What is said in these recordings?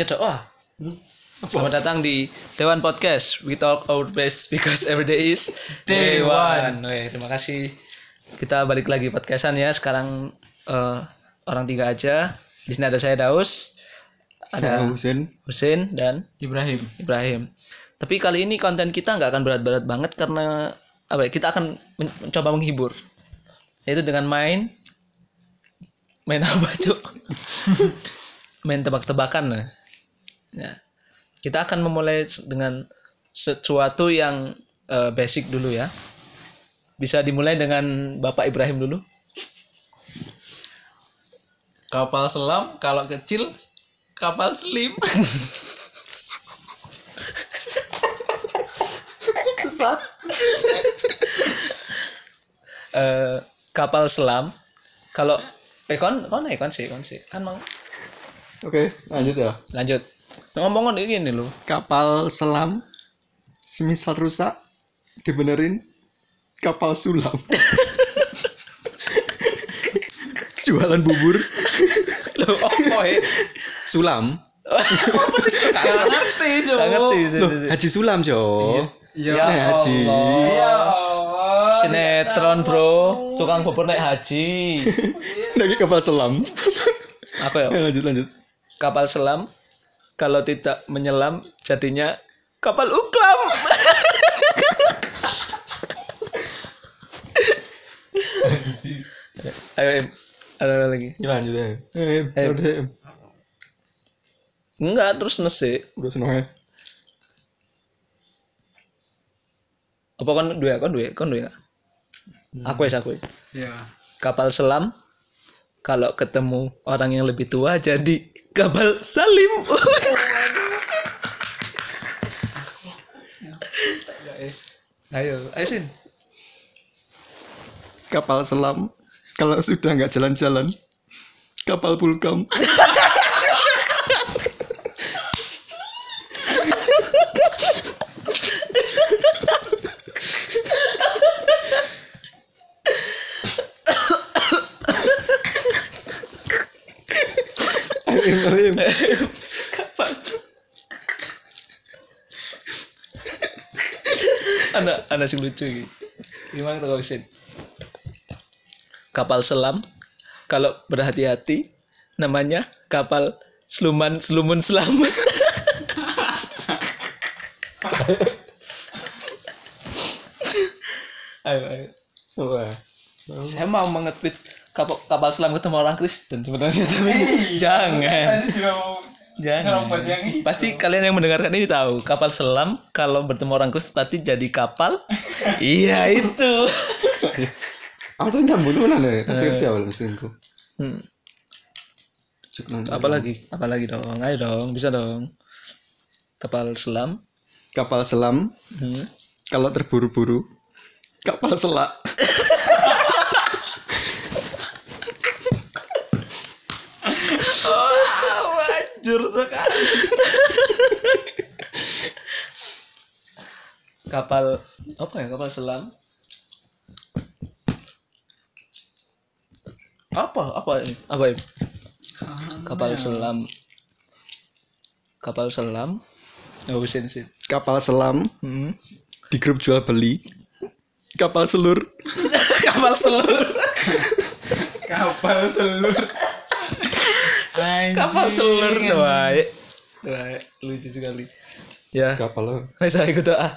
Nyedok wah. Selamat datang di Dewan Podcast. We talk our best because every day is day one. Weh, terima kasih. Kita balik lagi podcastan ya. Sekarang eh, orang tiga aja. Di sini ada saya Daus, Saya ada Husin. Husin dan Ibrahim. Ibrahim. Tapi kali ini konten kita nggak akan berat-berat banget karena apa ya? Kita akan men- mencoba menghibur. Yaitu dengan main main apa, Cuk? main tebak-tebakan lah. Ya. Kita akan memulai dengan sesuatu yang eh, basic dulu ya. Bisa dimulai dengan Bapak Ibrahim dulu. Kapal selam kalau kecil kapal slim. Eh, kapal selam kalau eh kon kon eh kon sih kon sih kan mang Oke, lanjut ya. lanjut ngomong ini gini loh Kapal selam semisal rusak dibenerin kapal sulam. Jualan bubur Loh, apa ya? sulam. Gak ngerti Gak ngerti sih. Loh, Haji Sulam, Jo. Iya. Ya Naik haji. Ya. Sinetron, Bro. Tukang bubur naik haji. Lagi kapal selam. Apa ya? Ya, lanjut lanjut. Kapal selam kalau tidak menyelam jadinya kapal uklam. Ayo, Em. ada apa lagi? Ya, lanjut ya. Eh, Eh. udah ya. Enggak, terus nasi. Udah seneng ya. Apa kon dua, kon dua, kon dua. Aku ya, aku. Ya. Kapal selam kalau ketemu orang yang lebih tua jadi kapal salim. ayo, ayo sin. Kapal selam kalau sudah nggak jalan-jalan kapal pulkam. Ayo, ayo. Anak anak sing lucu ini. Gimana tuh sin? Kapal selam kalau berhati-hati namanya kapal seluman selumun selamat. ayo, ayo. Wah. Saya mau mengetweet kapal, kapal selam ketemu orang Kristen sebenarnya tapi jangan. Jangan. ngerompat yang itu. Pasti kalian yang mendengarkan ini tahu kapal selam kalau bertemu orang Kristen pasti jadi kapal. iya itu. Aku tuh nyambung mana nih? Masih ngerti awal mesin ku. Hmm. Apa lagi? Apa lagi dong? Ayo dong, bisa dong. Kapal selam. Kapal selam Hmm. kalau terburu-buru kapal selak. Wajur sekali. kapal apa ya? Kapal selam. Apa? Apa ini? Apa ini? Kapal selam. Kapal selam. Oh, sin, sin. Kapal selam Hmm. di grup jual beli. Kapal selur. kapal selur. Kapal selur. Anjing. kapal selur tuh, baik. Baik, lucu sekali. Ya, Kapal lo. saya ikut doa.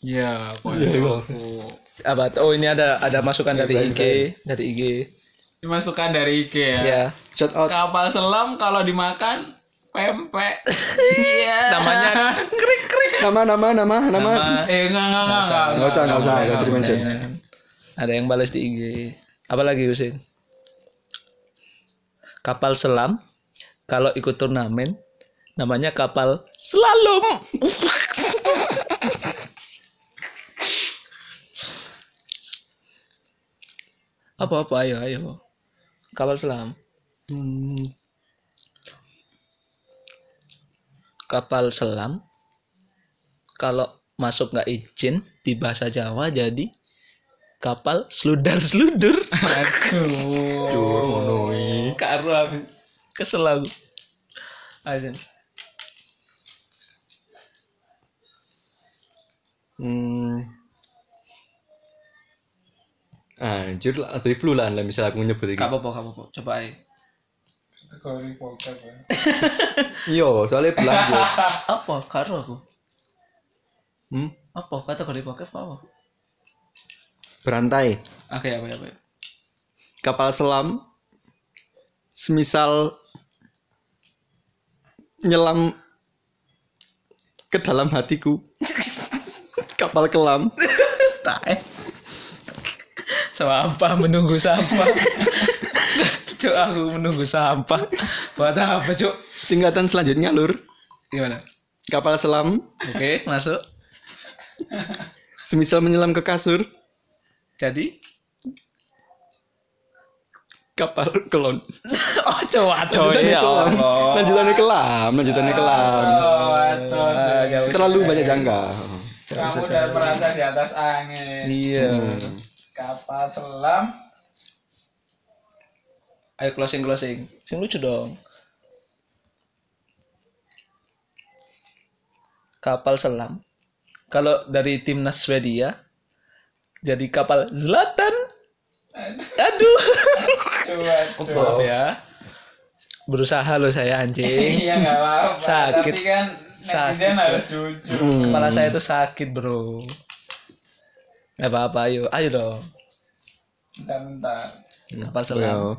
Ya, Iya, iya. pokoknya. Apa? Oh, ini ada ada masukan dari IG, dari IG. Dimasukkan dari IG ya. Ya. Shout out. Kapal selam kalau dimakan pempek. Iya. Namanya krik krik. Nama nama nama nama. Eh enggak enggak enggak. Nggak usah nggak usah nggak usah boleh. dimention. ada yang balas di IG. Apa lagi Husin? Kapal selam kalau ikut turnamen namanya kapal slalom. apa apa ayo ayo kapal selam Hmm, kapal selam kalau masuk nggak izin di bahasa Jawa jadi kapal seludar seludur Aduh. Duh, ngono iki. karo aku kesel aku Ayo. Hmm. Anjir lah, tadi perlu lah lah misal aku nyebut iki. Gak apa-apa, gak apa-apa. Coba aja. Kategori poker ya. Iya, soalnya belanja. Apa? Karo aku. hmm? Apa? Kategori bokep apa? Berantai. Oke, apa apa. Kapal selam semisal nyelam ke dalam hatiku. Kapal kelam. Tae. Sampah menunggu sampah. Cuk, aku menunggu sampah. Buat apa, Cuk? Tingkatan selanjutnya lur. Gimana? Kapal selam Oke, masuk. semisal menyelam ke kasur. Jadi, Kapal kelon. oh coba dong Lanjutannya ya kelam. Lanjutannya kelam. Lanjutannya kelam. Oh, Terlalu banyak jangka. Kamu udah merasa di atas angin. Iya. Kapal selam. Ayo closing closing. Sing lucu dong. Kapal selam. Kalau dari timnas Swedia jadi kapal Zlatan. Aduh. Coba. coba. Maaf ya. Berusaha loh saya anjing. Iya nggak apa-apa. Sakit. Tapi kan Sakit. harus jujur. Kepala saya tuh sakit, Bro. Gak apa-apa, ayo. Ayo dong. Bentar-bentar. Kapal selam. Well,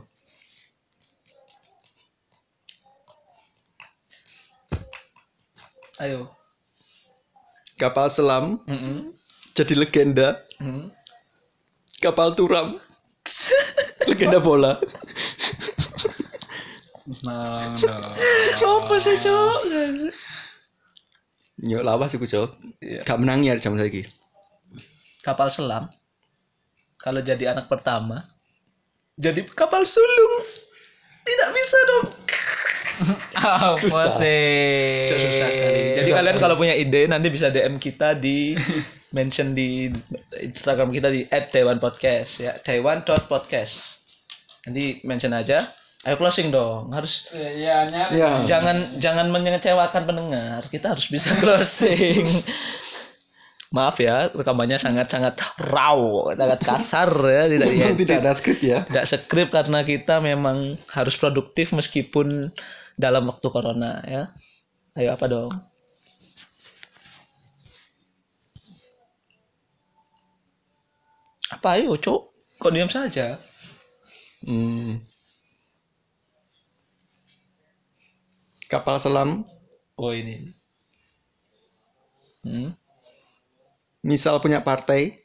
Ayo. kapal selam Mm-mm. Jadi legenda. Mm. Kapal turam. legenda bola. No, no. Apa sih, Cok? Yo lawas iku, Cok. Iya. Gak menangi ya zaman saiki. kapal selam kalau jadi anak pertama jadi kapal sulung tidak bisa dong Apa Susah. sih? Cok, susah kalian kalau punya ide nanti bisa DM kita di mention di Instagram kita di @taiwan_podcast ya. Taiwan.podcast nanti mention aja. Ayo closing dong. Harus Iya, nyari. Iya. jangan jangan mengecewakan pendengar. Kita harus bisa closing. Maaf ya rekamannya sangat sangat raw sangat kasar ya tidak Memang diedit. tidak ada skrip ya. tidak skrip karena kita memang harus produktif meskipun dalam waktu corona ya. Ayo apa dong apa ayo cok kok diam saja Hmm. Kapal selam oh ini hmm? misal punya partai.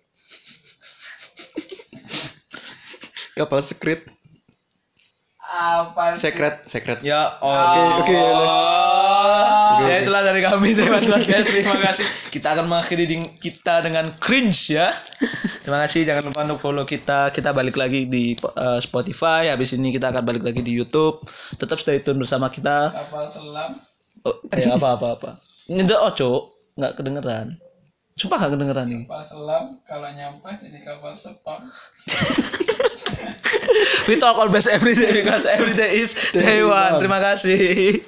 Kapal sekret, Apa sih? sekret, sekret. ya Oke, oke. Ya itulah dari kami Taiwan Podcast. Terima kasih. Kita akan mengakhiri kita dengan cringe ya. Terima kasih. Jangan lupa untuk follow kita. Kita balik lagi di uh, Spotify. Habis ini kita akan balik lagi di YouTube. Tetap stay tune bersama kita. Kapal selam. Oh, eh, apa apa apa. Ini oh cok, nggak kedengeran. Sumpah nggak kedengeran nih. Kapal selam kalau nyampe jadi kapal sepam. We talk all best every day because every day is day one. Terima kasih.